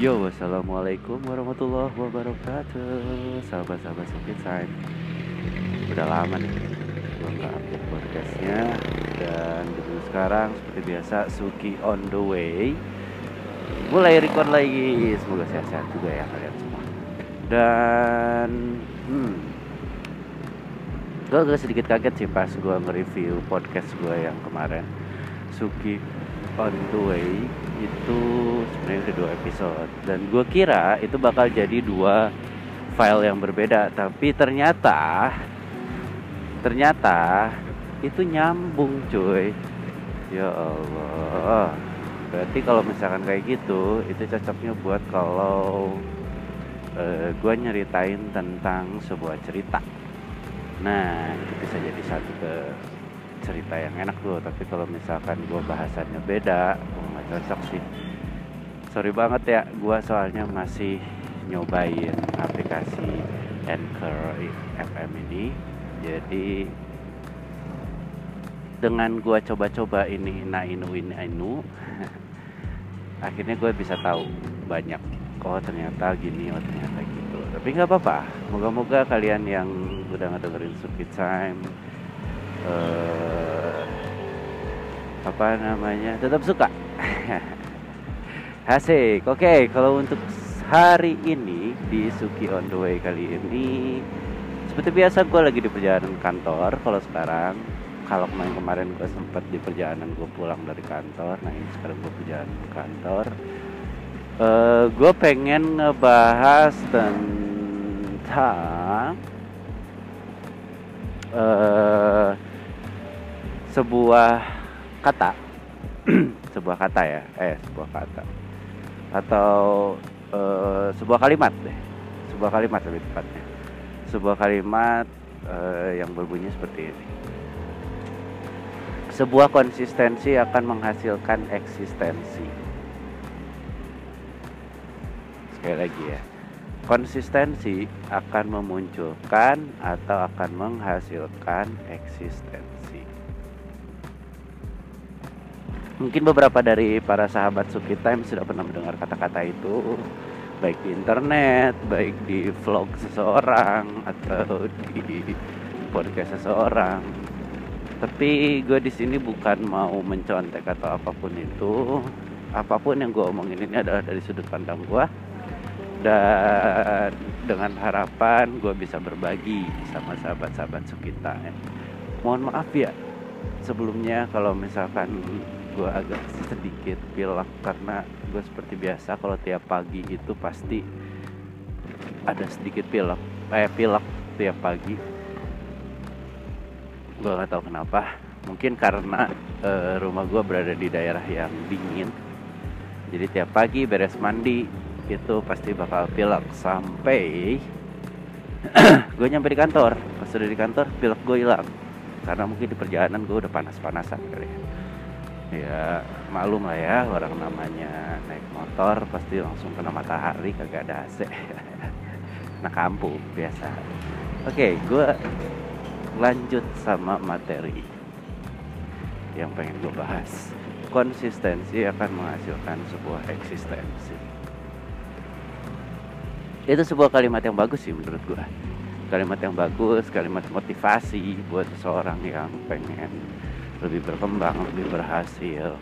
Yo, assalamualaikum warahmatullahi wabarakatuh. Sahabat-sahabat Sukit Sign. Udah lama nih Gue gak update podcastnya. Dan dulu sekarang seperti biasa Suki on the way. Mulai record lagi. Semoga sehat-sehat juga ya kalian semua. Dan hmm, Gue agak sedikit kaget sih pas gue nge-review podcast gue yang kemarin. Suki on the way itu sebenarnya udah dua episode. Dan gue kira itu bakal jadi dua file yang berbeda. Tapi ternyata ternyata itu nyambung cuy. Ya Allah. Berarti kalau misalkan kayak gitu itu cocoknya buat kalau uh, gue nyeritain tentang sebuah cerita. Nah itu bisa jadi satu ke cerita yang enak tuh tapi kalau misalkan gue bahasannya beda gue nggak cocok sih. Sorry banget ya gue soalnya masih nyobain aplikasi Anchor FM ini. Jadi dengan gue coba-coba ini na inu ini inu akhirnya gue bisa tahu banyak oh ternyata gini oh ternyata gitu. Tapi nggak apa-apa moga-moga kalian yang udah ngedengerin Suki Time uh, apa namanya? Tetap suka. Asik. Oke okay, kalau untuk hari ini di Suki on the way kali ini seperti biasa gue lagi di perjalanan kantor. Kalau sekarang kalau kemarin kemarin gue sempat di perjalanan gue pulang dari kantor nah ini sekarang gue perjalanan ke kantor. Uh, gue pengen ngebahas tentang uh, sebuah kata. Sebuah kata ya. Eh sebuah kata. Atau uh, sebuah kalimat deh. Sebuah kalimat lebih tepatnya. Sebuah kalimat uh, yang berbunyi seperti ini. Sebuah konsistensi akan menghasilkan eksistensi. Sekali lagi ya. Konsistensi akan memunculkan atau akan menghasilkan eksistensi mungkin beberapa dari para sahabat Suki Time sudah pernah mendengar kata-kata itu baik di internet, baik di vlog seseorang atau di podcast seseorang. Tapi gue di sini bukan mau mencontek atau apa pun itu. Apa pun yang gue omongin ini adalah dari sudut pandang gue dan dengan harapan gue bisa berbagi sama sahabat-sahabat Time. Mohon maaf ya sebelumnya kalau misalkan gue agak sedikit pilek karena gue seperti biasa kalau tiap pagi itu pasti ada sedikit pilek. Eh pilek tiap pagi. Gue nggak tahu kenapa. Mungkin karena uh, rumah gue berada di daerah yang dingin. Jadi tiap pagi beres mandi itu pasti bakal pilek sampai gue nyampe di kantor. Pas udah di kantor pilek gue hilang. Karena mungkin di perjalanan gue udah panas-panasan kali ya ya maklum lah ya orang namanya naik motor pasti langsung kena matahari kagak ada AC nah kampung biasa. Oke okay, gue lanjut sama materi yang pengen gue bahas. Konsistensi akan menghasilkan sebuah eksistensi. Itu sebuah kalimat yang bagus sih menurut gue kalimat yang bagus kalimat motivasi buat seseorang yang pengen lebih berkembang lebih berhasil.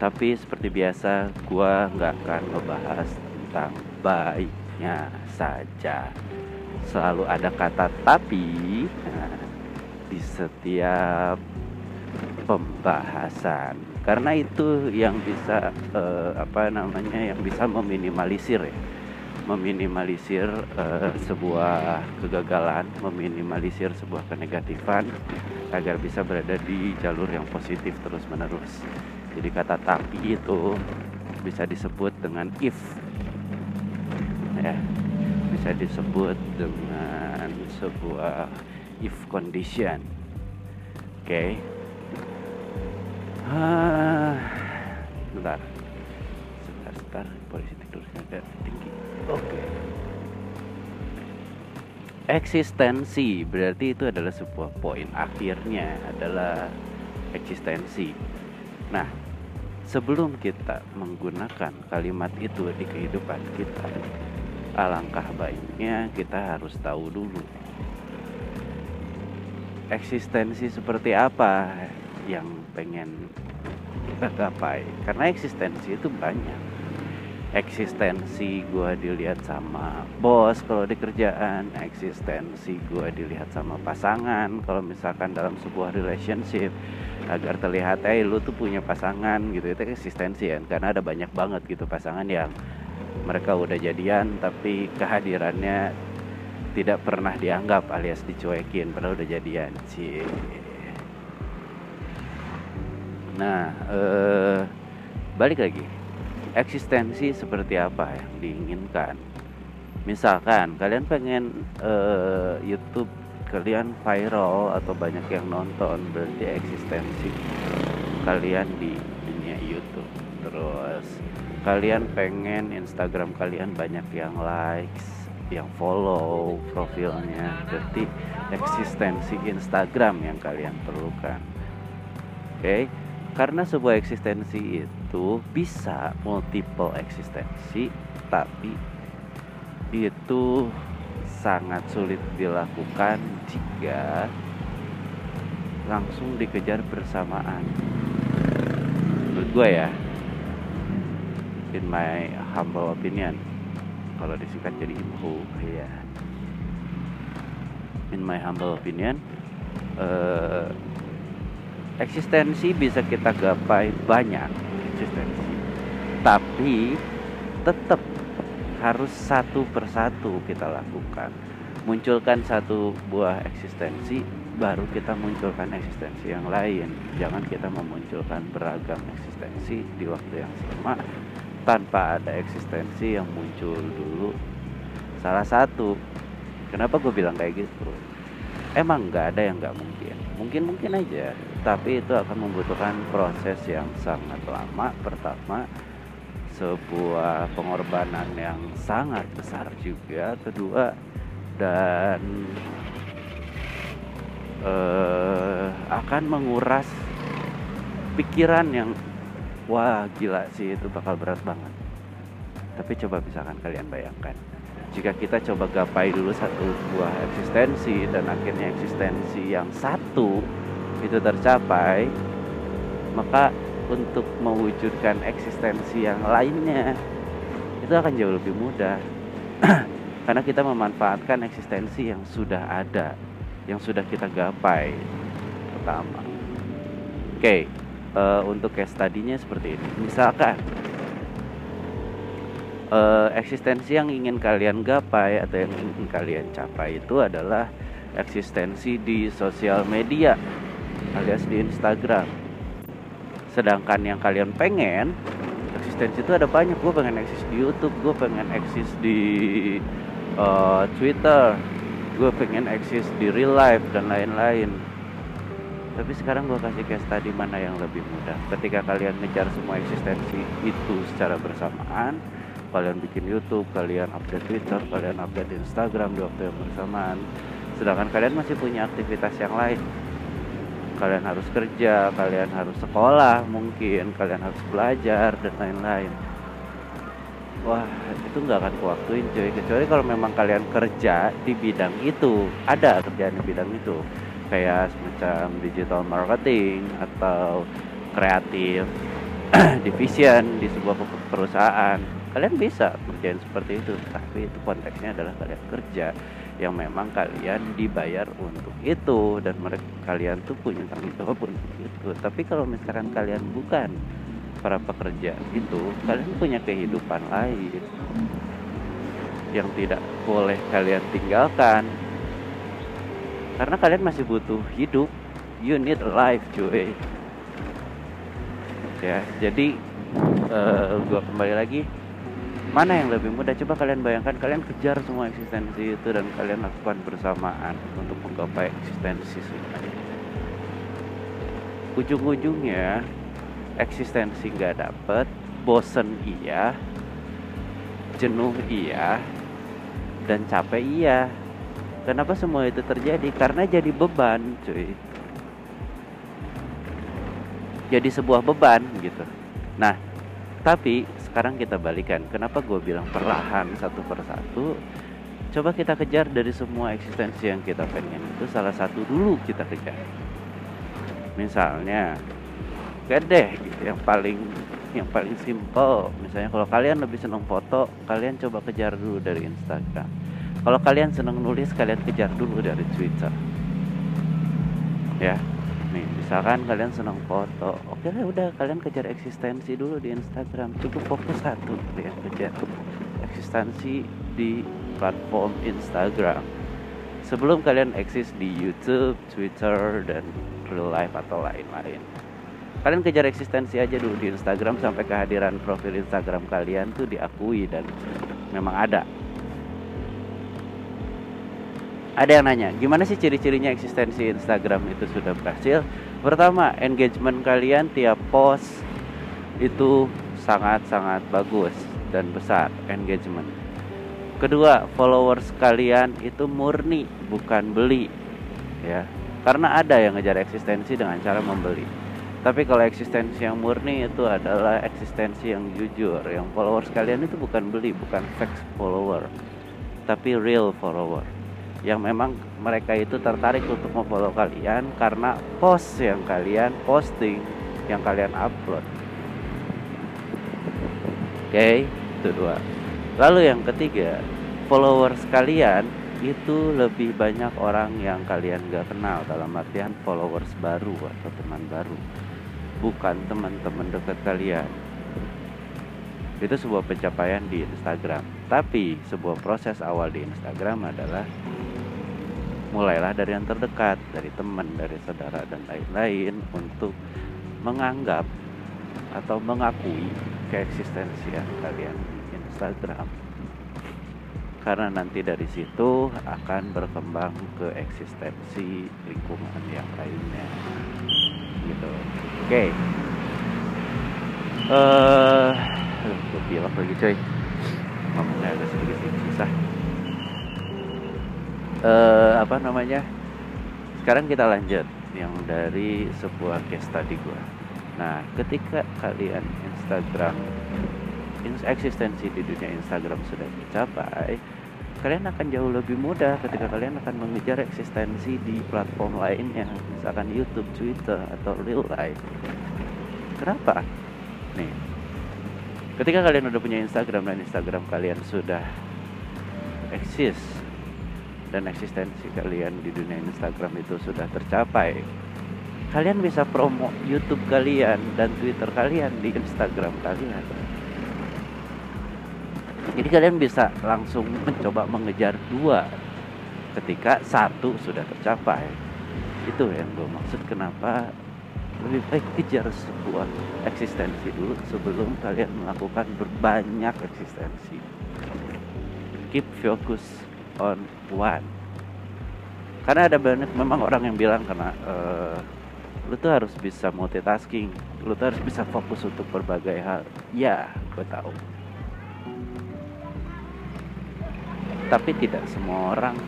Tapi seperti biasa gue nggak akan ngebahas tentang baiknya saja. Selalu ada kata tapi nah, di setiap pembahasan. Karena itu yang bisa uh, apa namanya yang bisa meminimalisir ya meminimalisir uh, sebuah kegagalan, meminimalisir sebuah kenegatifan agar bisa berada di jalur yang positif terus-menerus. Jadi kata tapi itu bisa disebut dengan if. Ya. Bisa disebut dengan sebuah if condition. Oke. Okay. Ah, bentar. Sebentar, sebentar. Polisi agak tinggi. Oke. Eksistensi berarti itu adalah sebuah poin akhirnya adalah eksistensi. Nah, sebelum kita menggunakan kalimat itu di kehidupan kita alangkah baiknya kita harus tahu dulu eksistensi seperti apa yang pengen kita gapai karena eksistensi itu banyak eksistensi gue dilihat sama bos kalau di kerjaan eksistensi gue dilihat sama pasangan. Kalau misalkan dalam sebuah relationship agar terlihat eh lu tuh punya pasangan gitu. Itu eksistensi kan karena ada banyak banget gitu pasangan yang mereka udah jadian tapi kehadirannya tidak pernah dianggap alias dicuekin padahal udah jadian sih. Nah eh, balik lagi eksistensi seperti apa yang diinginkan? Misalkan kalian pengen uh, YouTube kalian viral atau banyak yang nonton berarti eksistensi kalian di dunia YouTube. Terus kalian pengen Instagram kalian banyak yang likes yang follow profilnya berarti eksistensi Instagram yang kalian perlukan. Oke? Okay? karena sebuah eksistensi itu bisa multiple eksistensi tapi itu sangat sulit dilakukan jika langsung dikejar bersamaan. Menurut gue ya in my humble opinion kalau disingkat jadi info ya in my humble opinion uh, eksistensi bisa kita gapai banyak eksistensi tapi tetap harus satu persatu kita lakukan. Munculkan satu buah eksistensi baru kita munculkan eksistensi yang lain. Jangan kita memunculkan beragam eksistensi di waktu yang sama tanpa ada eksistensi yang muncul dulu. Salah satu. Kenapa gue bilang kayak gitu emang nggak ada yang nggak mungkin. Mungkin mungkin aja tapi itu akan membutuhkan proses yang sangat lama. Pertama sebuah pengorbanan yang sangat besar juga. Kedua dan uh, akan menguras pikiran yang wah gila sih itu bakal berat banget. Tapi coba misalkan kalian bayangkan jika kita coba gapai dulu satu buah eksistensi dan akhirnya eksistensi yang satu itu tercapai maka untuk mewujudkan eksistensi yang lainnya itu akan jauh lebih mudah. Karena kita memanfaatkan eksistensi yang sudah ada yang sudah kita gapai. Pertama. Oke okay, uh, eh, untuk case tadinya seperti ini. Misalkan uh, eksistensi yang ingin kalian gapai atau yang ingin kalian capai itu adalah eksistensi di sosial media alias di Instagram sedangkan yang kalian pengen eksistensi itu ada banyak gue pengen eksis di YouTube gue pengen eksis di uh, Twitter gue pengen eksis di real life dan lain-lain tapi sekarang gue kasih case tadi mana yang lebih mudah ketika kalian ngejar semua eksistensi itu secara bersamaan kalian bikin YouTube, kalian update Twitter, kalian update Instagram di waktu yang bersamaan. Sedangkan kalian masih punya aktivitas yang lain. Kalian harus kerja, kalian harus sekolah, mungkin kalian harus belajar dan lain-lain. Wah, itu nggak akan kuwaktuin cuy. Kecuali kalau memang kalian kerja di bidang itu, ada kerjaan di bidang itu. Kayak semacam digital marketing atau kreatif division di sebuah perusahaan kalian bisa kerjain seperti itu tapi itu konteksnya adalah kalian kerja yang memang kalian dibayar untuk itu dan mereka kalian tuh punya tanggung jawab untuk itu. Tapi kalau misalkan kalian bukan para pekerja itu kalian punya kehidupan lain yang tidak boleh kalian tinggalkan. Karena kalian masih butuh hidup you need life cuy. Ya jadi uh, gua kembali lagi mana yang lebih mudah? Coba kalian bayangkan kalian kejar semua eksistensi itu dan kalian lakukan bersamaan untuk menggapai eksistensi semuanya ujung-ujungnya eksistensi nggak dapet bosen iya jenuh iya dan capek iya. Kenapa semua itu terjadi? Karena jadi beban cuy. Jadi sebuah beban gitu. Nah tapi sekarang kita balikan. Kenapa gue bilang perlahan satu persatu coba kita kejar dari semua eksistensi yang kita pengen. Itu salah satu dulu kita kejar. Misalnya gede yang paling yang paling simple. Misalnya kalau kalian lebih senang foto kalian coba kejar dulu dari Instagram. Kalau kalian senang nulis kalian kejar dulu dari Twitter. Ya misalkan kalian senang foto oke lah udah kalian kejar eksistensi dulu di Instagram. Cukup fokus satu kalian kejar eksistensi di platform Instagram. Sebelum kalian eksis di YouTube, Twitter dan real life atau lain-lain. Kalian kejar eksistensi aja dulu di Instagram sampai kehadiran profil Instagram kalian tuh diakui dan memang ada. Ada yang nanya, gimana sih ciri-cirinya eksistensi Instagram itu sudah berhasil? Pertama, engagement kalian tiap post itu sangat-sangat bagus dan besar engagement. Kedua, followers kalian itu murni, bukan beli. Ya. Karena ada yang ngejar eksistensi dengan cara membeli. Tapi kalau eksistensi yang murni itu adalah eksistensi yang jujur. Yang followers kalian itu bukan beli, bukan fake follower, tapi real follower yang memang mereka itu tertarik untuk memfollow kalian karena post yang kalian posting yang kalian upload. Oke okay, itu dua. Lalu yang ketiga followers kalian itu lebih banyak orang yang kalian gak kenal dalam artian followers baru atau teman baru bukan teman-teman dekat kalian. Itu sebuah pencapaian di Instagram. Tapi sebuah proses awal di Instagram adalah mulailah dari yang terdekat, dari teman, dari saudara dan lain-lain untuk menganggap atau mengakui keeksistensian kalian di Instagram. Karena nanti dari situ akan berkembang ke eksistensi lingkungan yang lainnya. Gitu. Oke. Okay. Eh, uh, bilang lagi coy. Ngomongnya agak sedikit susah uh, apa namanya? Sekarang kita lanjut yang dari sebuah case tadi gua. Nah ketika kalian Instagram eksistensi di dunia Instagram sudah dicapai kalian akan jauh lebih mudah ketika kalian akan mengejar eksistensi di platform lainnya misalkan YouTube, Twitter atau real life. Kenapa? Nih ketika kalian udah punya Instagram dan Instagram kalian sudah eksis dan eksistensi kalian di dunia Instagram itu sudah tercapai. Kalian bisa promo YouTube kalian dan Twitter kalian di Instagram kalian. Jadi kalian bisa langsung mencoba mengejar dua ketika satu sudah tercapai. Itu yang gue maksud kenapa lebih baik kejar sebuah eksistensi dulu sebelum kalian melakukan berbanyak eksistensi. Keep focus on one karena ada banyak memang orang yang bilang karena uh, lu tuh harus bisa multitasking lu tuh harus bisa fokus untuk berbagai hal. Ya gue tahu. Tapi tidak semua orang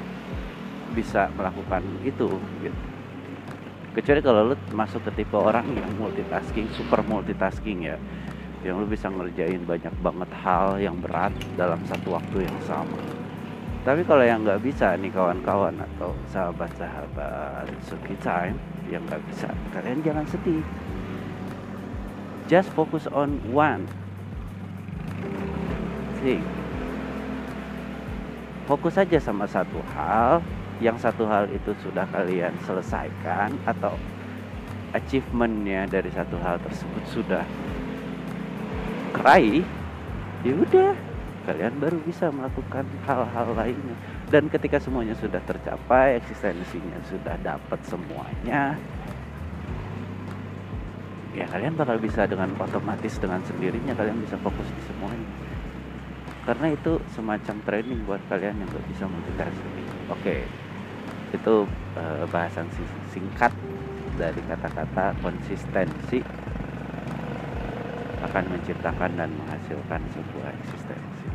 bisa melakukan itu gitu. Kecuali kalau lu masuk ke tipe orang yang multitasking super multitasking ya. Yang lu bisa ngerjain banyak banget hal yang berat dalam satu waktu yang sama tapi kalau yang nggak bisa nih kawan-kawan atau sahabat-sahabat Suki Time yang nggak bisa kalian jangan sedih. Just focus on one thing. Fokus saja sama satu hal yang satu hal itu sudah kalian selesaikan atau achievementnya dari satu hal tersebut sudah kerai ya udah kalian baru bisa melakukan hal-hal lainnya. Dan ketika semuanya sudah tercapai eksistensinya sudah dapat semuanya ya kalian bakal bisa dengan otomatis dengan sendirinya kalian bisa fokus di semuanya. Karena itu semacam training buat kalian yang gak bisa multitasking oke itu uh, bahasan singkat dari kata-kata konsistensi akan menciptakan dan menghasilkan sebuah eksistensi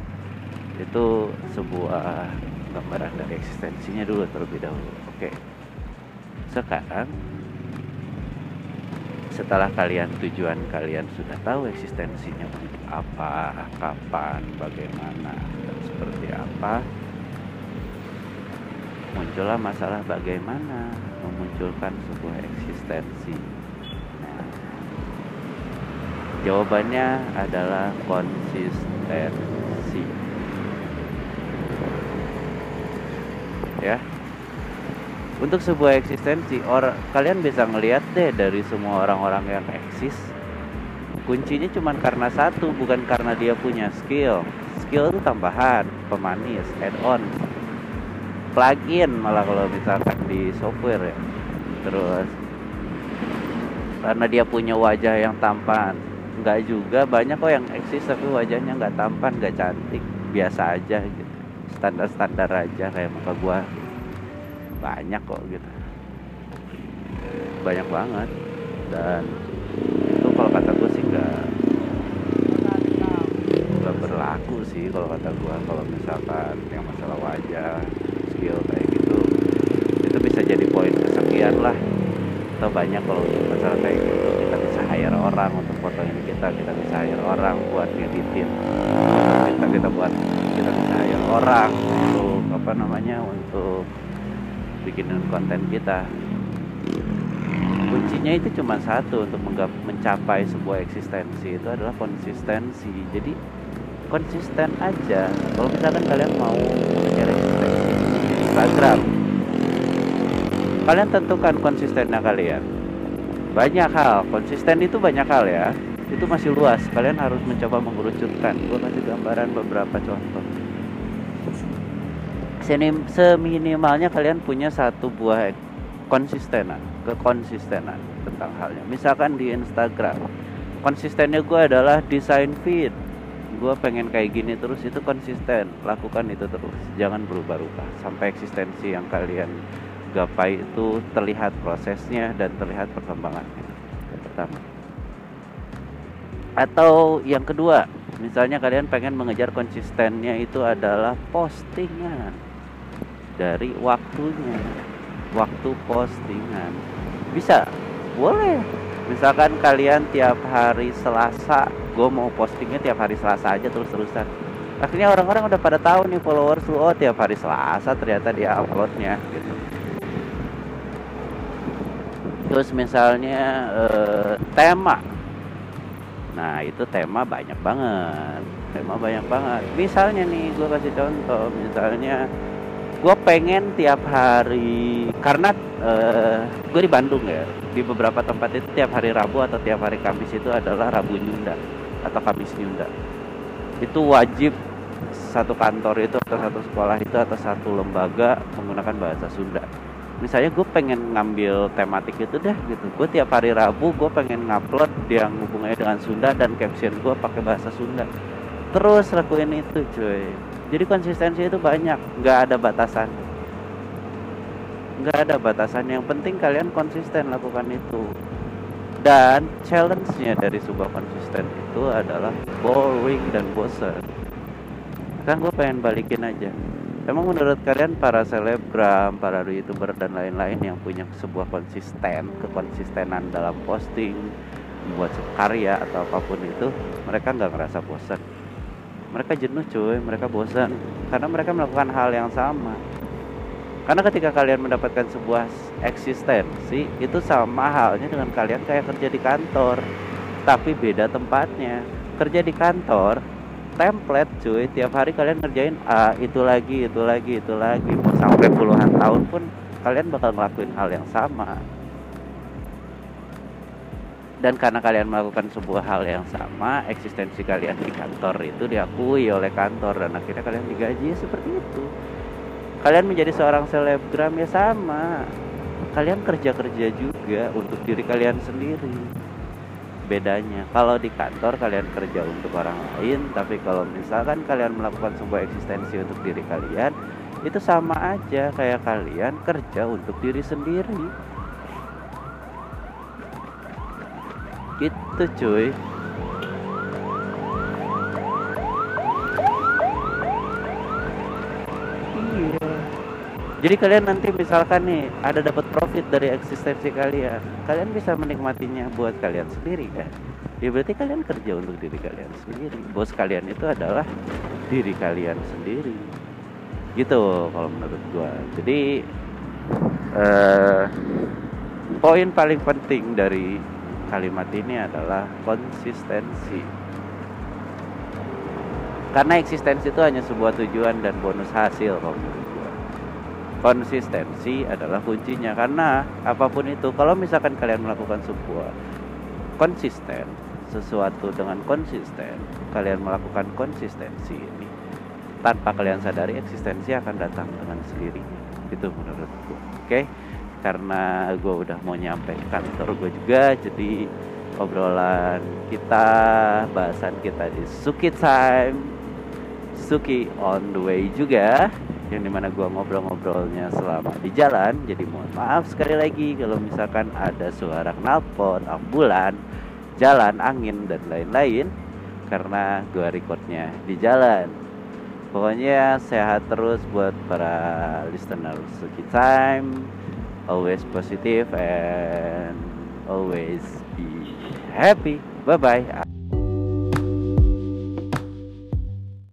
itu sebuah gambaran dari eksistensinya dulu terlebih dahulu oke sekarang setelah kalian tujuan kalian sudah tahu eksistensinya untuk apa, kapan, bagaimana, dan seperti apa, muncullah masalah bagaimana memunculkan sebuah eksistensi. Nah, jawabannya adalah konsistensi. Ya, untuk sebuah eksistensi orang kalian bisa ngelihat deh dari semua orang-orang yang eksis. Kuncinya cuma karena satu bukan karena dia punya skill. Skill itu tambahan pemanis add on. Plugin malah kalau misalkan di software ya. Terus karena dia punya wajah yang tampan. Nggak juga banyak kok yang eksis tapi wajahnya nggak tampan nggak cantik. Biasa aja gitu. Standar standar aja kayak muka gua banyak kok gitu. Banyak banget. Dan itu kalau kata gue sih nggak nggak berlaku sih kalau kata gue kalau misalkan yang masalah wajah skill kayak gitu itu bisa jadi poin kesekian lah. Atau banyak kalau untuk masalah kayak gitu kita bisa hire orang untuk foto ini kita kita bisa hire orang buat ngeditin kita kita buat kita bisa hire orang untuk apa namanya untuk bikin konten kita. Kuncinya itu cuma satu untuk mencapai sebuah eksistensi itu adalah konsistensi. Jadi konsisten aja. Kalau misalkan kalian mau mencari eksistensi Instagram. Kalian tentukan konsistennya kalian. Banyak hal. Konsisten itu banyak hal ya. Itu masih luas. Kalian harus mencoba mengerucutkan. Gue kasih gambaran beberapa contoh seminimalnya kalian punya satu buah konsistenan kekonsistenan tentang halnya. Misalkan di Instagram konsistennya gue adalah desain feed gue pengen kayak gini terus itu konsisten. Lakukan itu terus jangan berubah-ubah. Sampai eksistensi yang kalian gapai itu terlihat prosesnya dan terlihat perkembangannya. Pertama. Atau yang kedua misalnya kalian pengen mengejar konsistennya itu adalah postingan dari waktunya waktu postingan. Bisa boleh. Misalkan kalian tiap hari Selasa gue mau postingnya tiap hari Selasa aja terus-terusan. Akhirnya orang-orang udah pada tahu nih followers lu oh tiap hari Selasa ternyata dia uploadnya gitu. Terus misalnya eh, tema. Nah itu tema banyak banget. Tema banyak banget. Misalnya nih gue kasih contoh misalnya gue pengen tiap hari karena uh, eh, gue di Bandung ya. Di beberapa tempat itu tiap hari Rabu atau tiap hari Kamis itu adalah Rabu Nyunda atau Kamis Nyunda. Itu wajib satu kantor itu atau satu sekolah itu atau satu lembaga menggunakan bahasa Sunda. Misalnya gue pengen ngambil tematik itu deh gitu. Gue tiap hari Rabu gue pengen ngupload yang hubungannya dengan Sunda dan caption gue pakai bahasa Sunda. Terus lakuin itu cuy jadi konsistensi itu banyak nggak ada batasan. Nggak ada batasan yang penting kalian konsisten lakukan itu. Dan challenge-nya dari sebuah konsisten itu adalah boring dan bosan kan gue pengen balikin aja. Emang menurut kalian para selebgram, para youtuber dan lain-lain yang punya sebuah konsisten, kekonsistenan dalam posting, membuat karya atau apa pun itu, mereka nggak ngerasa bosan? Mereka jenuh cuy. Mereka bosan. Karena mereka melakukan hal yang sama. Karena ketika kalian mendapatkan sebuah eksistensi itu sama halnya dengan kalian kayak kerja di kantor. Tapi beda tempatnya. Kerja di kantor template cuy. Tiap hari kalian ngerjain ah, itu lagi itu lagi itu lagi. Mau sampai puluhan tahun pun kalian bakal ngelakuin hal yang sama dan karena kalian melakukan sebuah hal yang sama eksistensi kalian di kantor itu diakui oleh kantor dan akhirnya kalian digaji seperti itu. Kalian menjadi seorang selebgram ya sama. Kalian kerja-kerja juga untuk diri kalian sendiri. Bedanya kalau di kantor kalian kerja untuk orang lain tapi kalau misalkan kalian melakukan sebuah eksistensi untuk diri kalian itu sama aja kayak kalian kerja untuk diri sendiri gitu cuy. Iya. Jadi kalian nanti misalkan nih ada dapat profit dari eksistensi kalian kalian bisa menikmatinya buat kalian sendiri kan? Ya berarti kalian kerja untuk diri kalian sendiri. Bos kalian itu adalah diri kalian sendiri. Gitu kalau menurut gua. Jadi uh, poin paling penting dari kalimat ini adalah konsistensi. Karena eksistensi itu hanya sebuah tujuan dan bonus hasil kalau konsistensi adalah kuncinya karena apa pun itu kalau misalkan kalian melakukan sebuah konsisten sesuatu dengan konsisten kalian melakukan konsistensi ini tanpa kalian sadari eksistensi akan datang dengan sendirinya. Itu menurutku. Oke? okay? Karena gue udah mau nyampe kantor gue juga jadi obrolan kita bahasan kita di Suki Time Suki on the way juga yang di mana gue ngobrol-ngobrolnya selama di jalan. Jadi mohon maaf sekali lagi kalau misalkan ada suara knalpot ambulan jalan angin dan lain-lain karena gue recordnya di jalan. Pokoknya sehat terus buat para listener Suki Time always positive and always be happy. Bye bye